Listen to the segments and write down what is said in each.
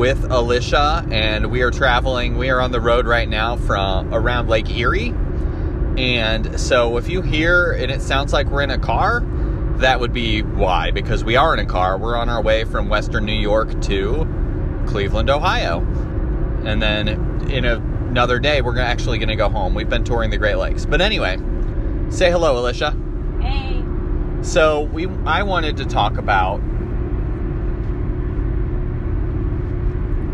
with Alicia, and we are traveling. We are on the road right now from around Lake Erie. And so, if you hear and it sounds like we're in a car, that would be why, because we are in a car. We're on our way from Western New York to Cleveland, Ohio. And then in a, another day, we're actually going to go home. We've been touring the Great Lakes. But anyway, say hello, Alicia. Hey. So, we I wanted to talk about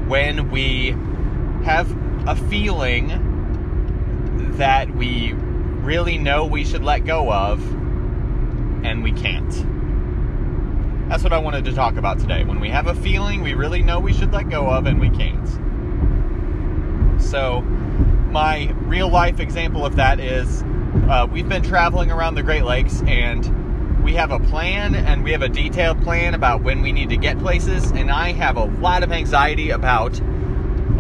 when we have a feeling that we really know we should let go of and we can't. That's what I wanted to talk about today. When we have a feeling we really know we should let go of and we can't. So, my real life example of that is uh, we've been traveling around the Great Lakes and we have a plan and we have a detailed plan about when we need to get places. And I have a lot of anxiety about,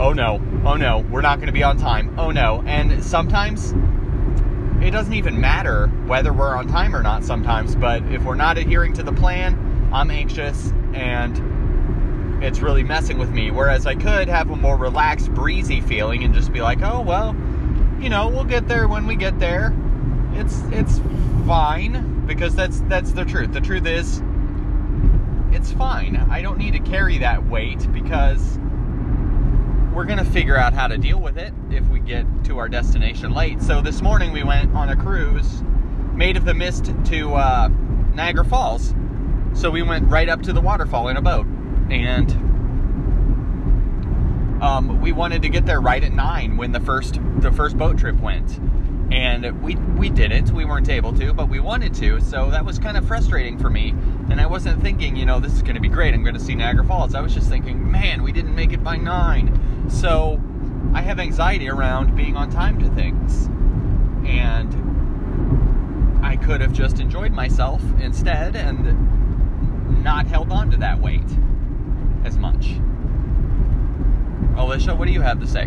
oh no, oh no, we're not going to be on time, oh no. And sometimes it doesn't even matter whether we're on time or not sometimes, but if we're not adhering to the plan, I'm anxious and it's really messing with me. Whereas I could have a more relaxed, breezy feeling and just be like, oh, well, you know, we'll get there when we get there. It's, it's fine because that's, that's the truth. The truth is, it's fine. I don't need to carry that weight because we're going to figure out how to deal with it if we get to our destination late. So this morning we went on a cruise, Maid of the Mist to uh, Niagara Falls. So we went right up to the waterfall in a boat, and um, we wanted to get there right at nine when the first the first boat trip went, and we we didn't. We weren't able to, but we wanted to. So that was kind of frustrating for me. And I wasn't thinking, you know, this is going to be great. I'm going to see Niagara Falls. I was just thinking, man, we didn't make it by nine. So I have anxiety around being on time to things. And I could have just enjoyed myself instead and not held on to that weight as much. Alicia, what do you have to say?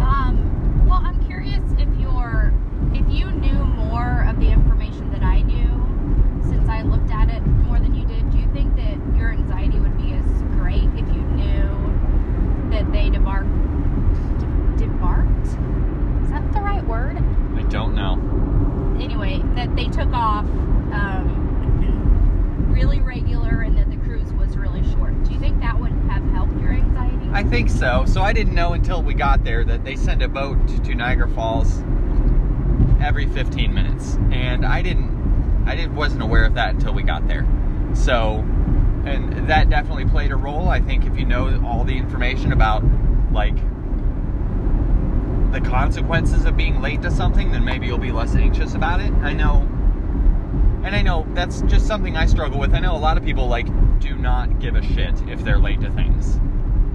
Um, well, I'm curious if you're if you knew more of the information that I knew since I looked at it more than you did. do you think that your anxiety would be as great if you knew that they debarked debarked? Is that the right word? I don't know. Anyway, that they took off um, really regular and that the cruise was really short. Do you think that would have helped your anxiety? I think so. So I didn't know until we got there that they send a boat to Niagara Falls every 15 minutes, and I didn't, I didn't, wasn't aware of that until we got there. So, and that definitely played a role. I think if you know all the information about like the consequences of being late to something, then maybe you'll be less anxious about it. I know, and I know that's just something I struggle with. I know a lot of people like do not give a shit if they're late to things,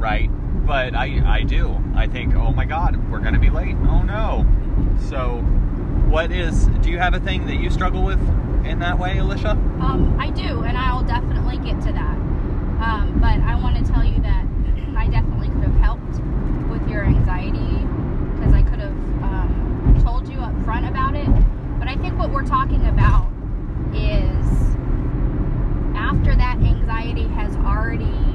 right? But I, I do. I think, oh my god, we're gonna be late. Oh no. So, what is? Do you have a thing that you struggle with in that way, Alicia? Um, I do, and I'll definitely get to that. Um, but I want to tell you that I definitely could have helped with your anxiety because I could have um, told you up front about it. But I think what we're talking about is after that anxiety has already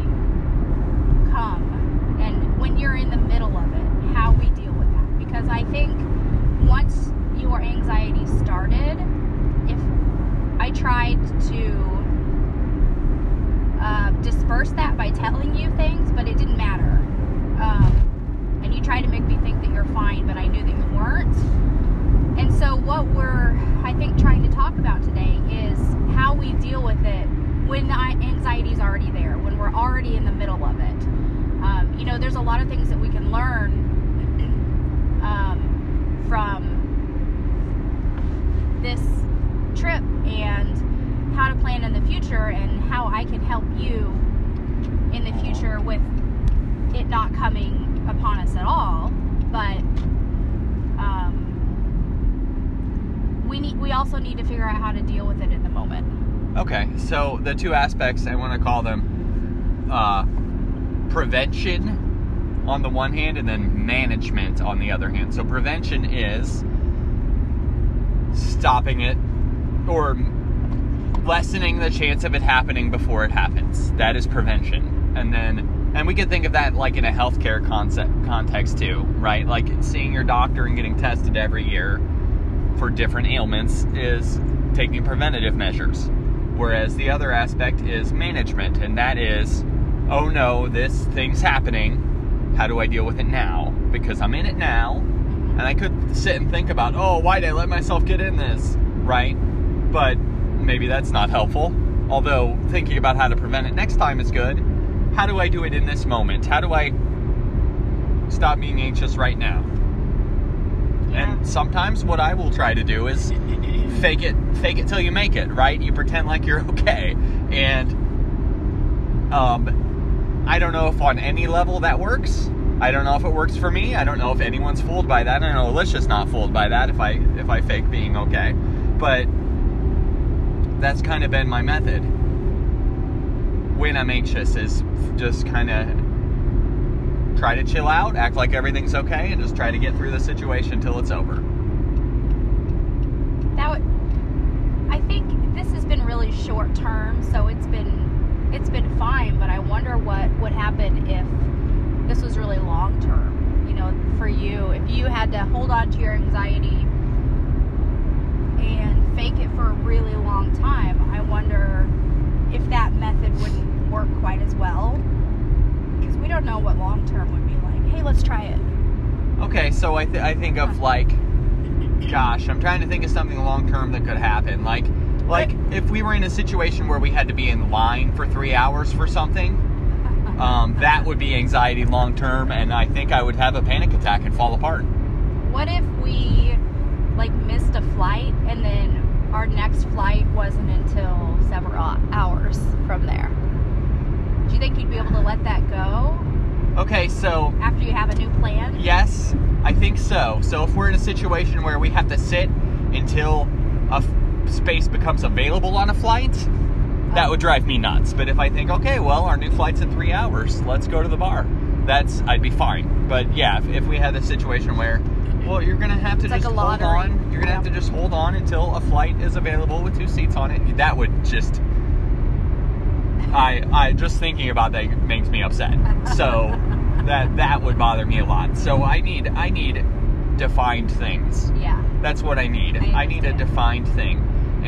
come, and when you're in the middle of it, how we deal with that. Because I think once your anxiety started, if I tried to uh, disperse that by telling you things, but it didn't matter. Um, and you tried to make me think that you're fine, but I knew that you weren't. And so, what we're, I think, trying to talk about today is how we deal with it when the anxiety is already there, when we're already in the middle of it. You know, there's a lot of things that we can learn um, from this trip and how to plan in the future and how I can help you in the future with it not coming upon us at all. But um, we need we also need to figure out how to deal with it in the moment. Okay, so the two aspects I want to call them uh, prevention on the one hand, and then management on the other hand. So prevention is stopping it or lessening the chance of it happening before it happens. That is prevention. And then and we could think of that like in a healthcare concept context too, right? Like seeing your doctor and getting tested every year for different ailments is taking preventative measures. Whereas the other aspect is management, and that is, oh no, this thing's happening. How do I deal with it now? Because I'm in it now, and I could sit and think about, oh, why did I let myself get in this? Right? But maybe that's not helpful. Although thinking about how to prevent it next time is good. How do I do it in this moment? How do I stop being anxious right now? Yeah. And sometimes what I will try to do is fake it, fake it till you make it, right? You pretend like you're okay. And um, I don't know if on any level that works. I don't know if it works for me. I don't know if anyone's fooled by that. I know Alicia's not fooled by that if I if I fake being okay. But that's kind of been my method when I'm anxious is just kind of try to chill out, act like everything's okay, and just try to get through the situation till it's over. That would, I think this has been really short term, so it's been it's been fine. But I wonder what would happen if this was really long term. You know, for you, if you had to hold on to your anxiety and fake it for a really long time, I wonder if that method wouldn't work quite as well. Because we don't know what long term would be like. Hey, let's try it. Okay, so I, th- I think of like, gosh, I'm trying to think of something long term that could happen. Like, like if we were in a situation where we had to be in line for three hours for something, um, that would be anxiety long term, and I think I would have a panic attack and fall apart. What if we like missed a flight and then our next flight wasn't until several hours from there? Do you think you'd be able to let that go Okay, so after you have a new plan? Yes, I think so. So if we're in a situation where we have to sit until a space becomes available on a flight, that would drive me nuts. But if I think, okay, well, our new flight's in three hours, let's go to the bar, that's I'd be fine. But yeah, if, if we had a situation where, well, you're gonna have to It's like just a hold on, you're gonna have to just hold on until a flight is available with two seats on it. That would just. I, I just thinking about that makes me upset. So that that would bother me a lot. So I need I need defined things. Yeah. That's what I need. I I, need a defined thing.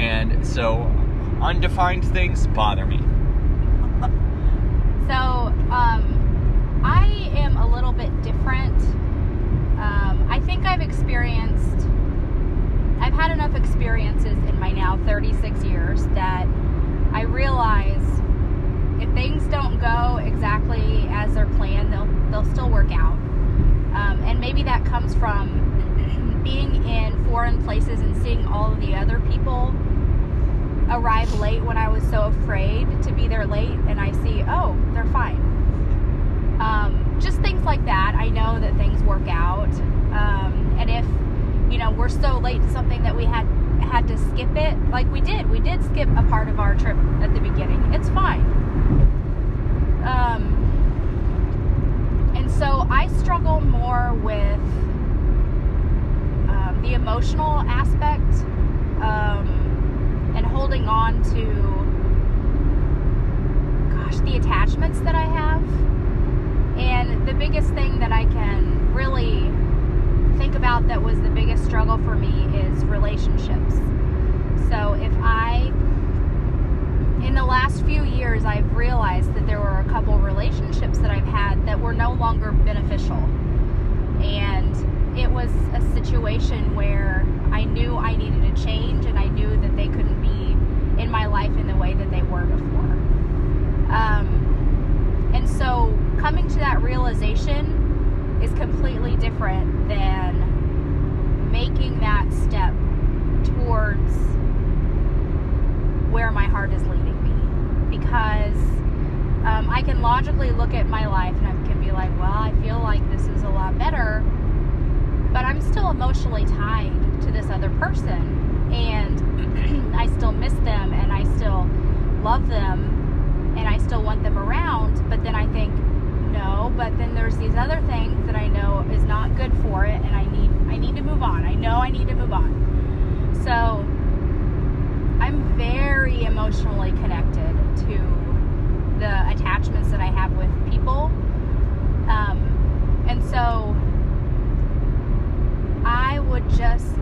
And so undefined things bother me. So, um, I am a little bit different. Um, I think I've experienced, I've had enough experiences in my now 36 years that I realize if things don't go exactly as they're planned, they'll they'll still work out. Um, and maybe that comes from being in foreign places and seeing all of the other people arrive late when I was so afraid to be there late, and I see, oh, they're fine. Um, just things like that. I know that things work out, um, and if you know we're so late to something that we had had to skip it, like we did, we did skip a part of our trip at the beginning. It's fine. Um, and so I struggle more with um, the emotional aspect um, holding on to, gosh, the attachments that I have. And the biggest thing that I can really think about that was the biggest struggle for me is relationships. So if I in the last few years, I've realized that there were a couple relationships that I've had that were no longer beneficial. And it was a situation where I knew I needed a change and I knew that they couldn't be in my life in the way that they were before. Um, and so coming to that realization is completely different than making that step towards where my heart is leading me because um, I can logically look at my life and I can be like, well, I feel like this is a lot better, but I'm still emotionally tied to this other person, and I still miss them, and I still love them, and I still want them around. But then I think, no, but then there's these other things that I know is not good for it, and I need I need to move on. I know I need to move on. So I'm very emotionally connected to the attachments that I have with people. Um, and so I would just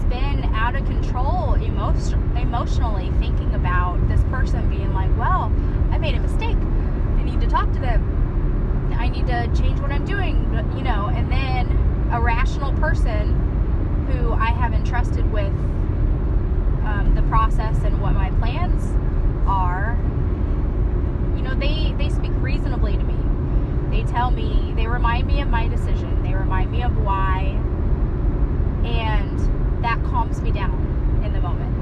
spin out of control emotion, emotionally thinking about this person being like, well, I made a mistake. I need to talk to them. I need to change what I'm doing, you know, and then a rational person who I have entrusted with um, the process and what my plans are they, they speak reasonably to me. They tell me, they remind me of my decision, they remind me of why, and that calms me down in the moment.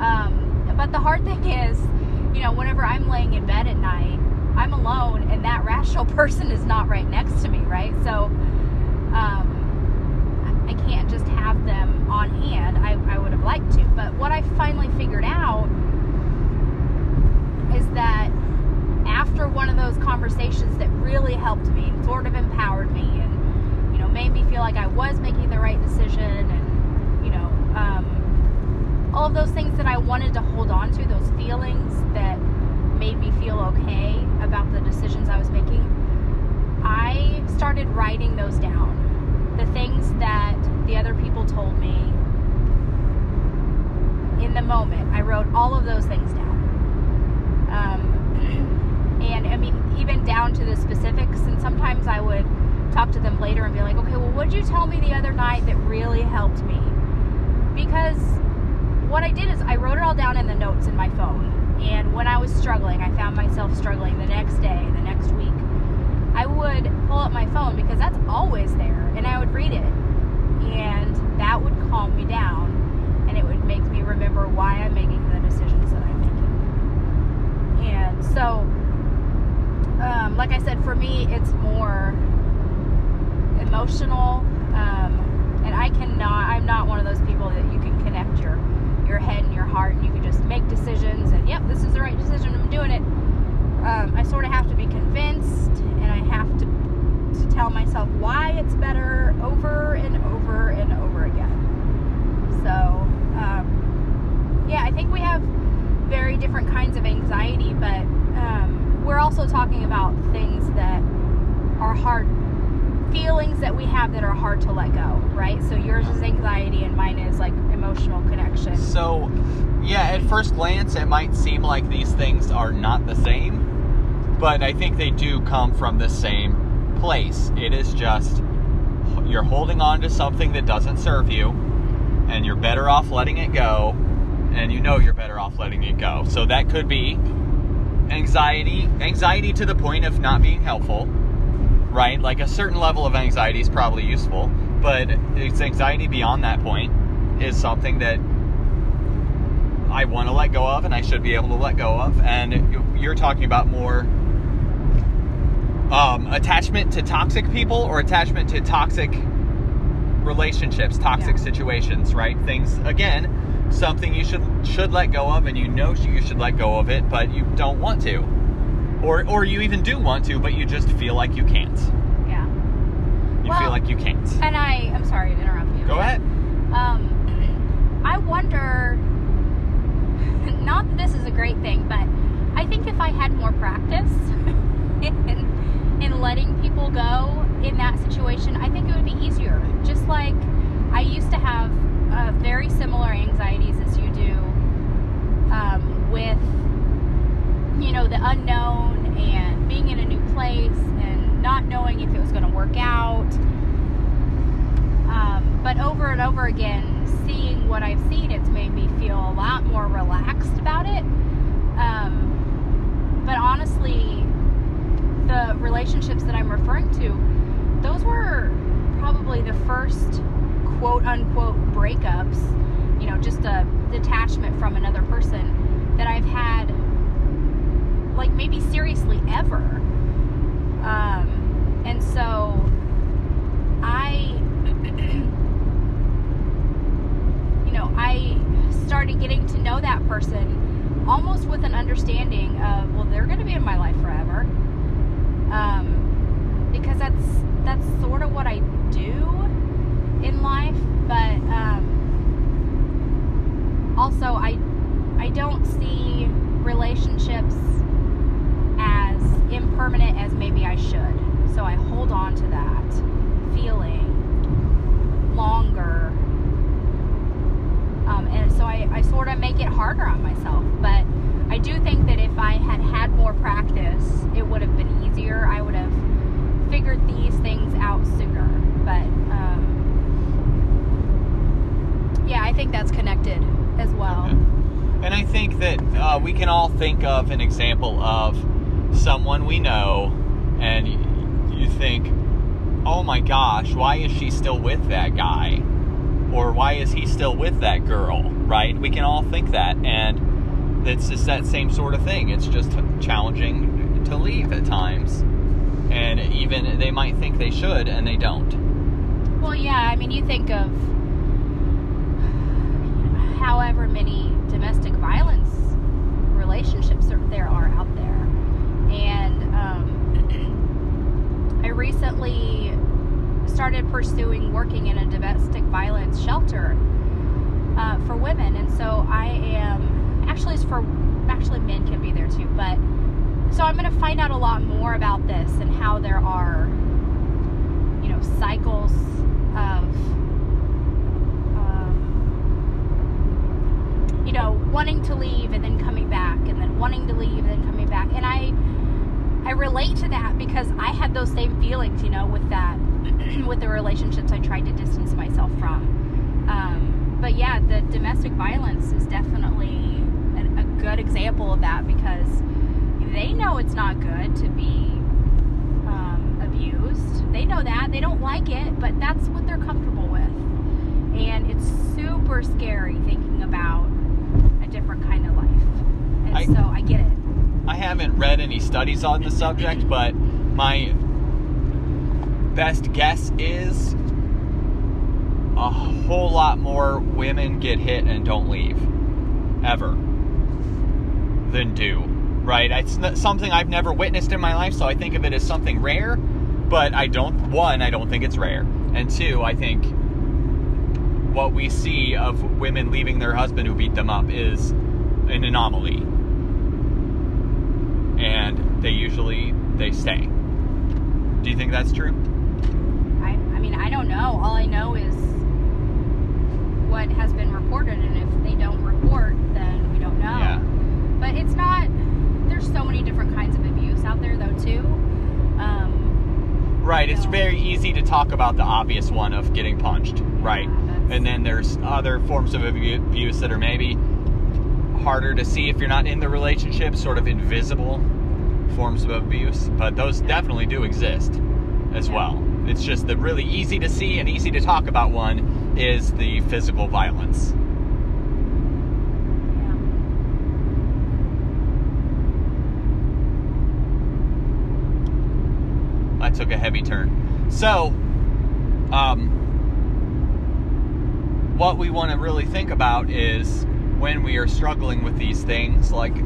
Um, but the hard thing is, you know, whenever I'm laying in bed at night, I'm alone and that rational person is not right next to me, right? So, um, I can't just have them on hand. I, I would have liked to. But what I finally figured out is that after one of those conversations that really helped me, sort of empowered me, and you know, made me feel like I was making the right decision, and you know, um, all of those things that I wanted to hold on to, those feelings that made me feel okay about the decisions I was making. I started writing those down. The things that the other people told me in the moment. I wrote all of those things down. Um, and I mean, even down to the specifics. And sometimes I would talk to them later and be like, okay, well, what did you tell me the other night that really helped me? Because what I did is I wrote it all down in the notes in my phone. And when I was struggling, I found myself struggling the next day, the next week. I would pull up my phone because that's always there, and I would read it. And that would calm me down, and it would make me remember why I'm making the decisions that I'm making. And so, um, like I said, for me, it's more emotional. Um, and I cannot, I'm not one of those people that you can connect your, your head and your heart and you can just make decisions and, yep, this is the right decision, I'm doing it. Um, I sort of have to be convinced and I have to, to tell myself why it's better over and over and over again. So, um, yeah, I think we have very different kinds of anxiety, but um, we're also talking about things that are hard feelings that we have that are hard to let go, right? So yours is anxiety and mine is like emotional connection. So, yeah, at first glance, it might seem like these things are not the same, but I think they do come from the same place. It is just you're holding on to something that doesn't serve you, and you're better off letting it go, and you know you're better off letting it go. So that could be anxiety, anxiety to the point of not being helpful, right? Like a certain level of anxiety is probably useful, but it's anxiety beyond that point is something that I want to let go of and I should be able to let go of. And you're talking about more um, attachment to toxic people or attachment to toxic relationships, toxic yeah. situations, right? Things, again, something you should should let go of and you know you should let go of it but you don't want to. Or or you even do want to but you just feel like you can't. Yeah. You well, feel like you can't. and i i'm sorry to interrupt you. Go ahead. Um i wonder not that this is a great thing but i think if i had more practice in, in letting people go in that situation i think it would be easier. Just like i used to similar anxieties as you do um, with, you know, the unknown and being in a new place and not knowing if it was going to work out. Um, but over and over again, seeing what I've seen, it's made me feel a lot more relaxed about it. Um, but honestly, the relationships that I'm referring to, those were probably the first quote unquote breakups, you know, just a detachment from another person that I've had, like, maybe seriously ever. Um, and so I, you know, I started getting to know that person almost with an understanding of, well, they're going to be in my life forever. Um, because that's that's sort of what I do in life, but um, also I I don't see relationships as impermanent as maybe I should. So I hold on to that feeling longer. Um, and so I, I sort of make it harder on myself. But I do think that if I had had more practice, it would have been easier. I would have figured these things out sooner. But um, yeah, I think that's connected as well. And I think that uh, we can all think of an example of someone we know, and you think, oh my gosh, why is she still with that guy? Or why is he still with that girl? Right? We can all think that. And it's just that same sort of thing. It's just challenging to leave at times. And even they might think they should, and they don't. Well, yeah, I mean, you think of however many domestic violence relationships there- there are out there. And um, I recently started pursuing working in a domestic violence shelter uh, for women. And so I am actually, it's for actually men can be there too. But so I'm going to find out a lot more about this and how there are, you know, cycles of um, you know, wanting to leave and then coming back, and then wanting to leave and then coming back. And I, I relate to that because I had those same feelings, you know, with that, with the relationships I tried to distance myself from. Um, but yeah, the domestic violence is definitely a, a good example of that because they know it's not good to be um, abused. They know that they don't like it, but that's what they're comfortable with and it's super scary thinking about a different kind of life. And I- so I get it. I haven't read any studies on the subject, but my best guess is a whole lot more women get hit and don't leave ever than do. Right? It's something I've never witnessed in my life, so I think of it as something rare. But I don't. One, I don't think it's rare, and two, I think what we see of women leaving their husband who beat them up is an anomaly and they usually they stay. Do you think that's true? I, I mean, I don't know. All I know is what has been reported, and if they don't report, then we don't know. Yeah. But it's not. There's so many different kinds of abuse out there, though, too. Um, Right. It's No. very easy to talk about the obvious one of getting punched. Right. And then there's other forms of abuse that are maybe harder to see if you're not in the relationship, sort of invisible forms of abuse. But those definitely do exist as well. It's just the really easy to see and easy to talk about one is the physical violence. yeah. That took a heavy turn. So, um, what we want to really think about is when we are struggling with these things like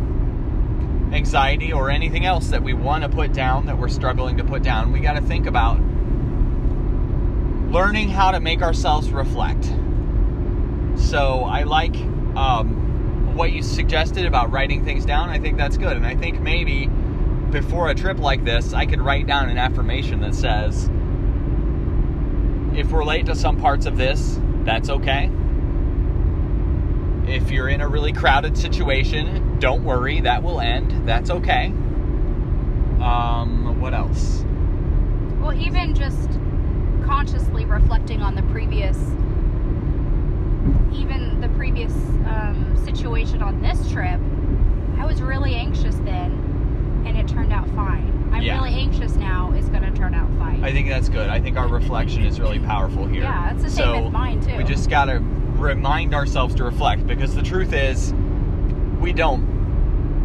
anxiety or anything else that we want to put down that we're struggling to put down, we got to think about learning how to make ourselves reflect. So, I like um, what you suggested about writing things down. I think that's good. And I think maybe before a trip like this, I could write down an affirmation that says, if we're late to some parts of this, that's okay. If you're in a really crowded situation, don't worry, that will end. That's okay. Um, what else? Well, even just consciously reflecting on the previous, even the previous um, situation on this trip, I was really anxious then, and it turned out fine. I'm Yeah. really anxious now. It's going to turn out fine. I think that's good. I think our reflection is really powerful here. Yeah, it's the same so with mine, too. We just got to remind ourselves to reflect because the truth is, we don't.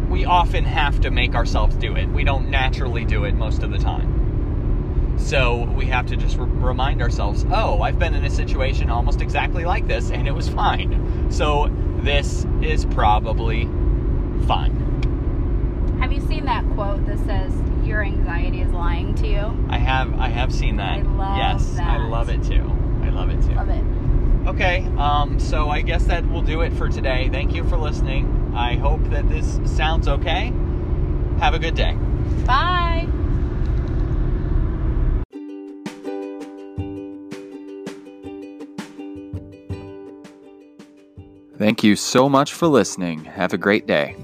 We often have to make ourselves do it. We don't naturally do it most of the time. So we have to just re- remind ourselves, oh, I've been in a situation almost exactly like this and it was fine. So this is probably fine. Have you seen that quote that says your anxiety is lying to you? I have I have seen that. I love yes, I love it too. I love it too. Love it. Okay, um, so I guess that will do it for today. Thank you for listening. I hope that this sounds okay. Have a good day. Bye. Thank you so much for listening. Have a great day.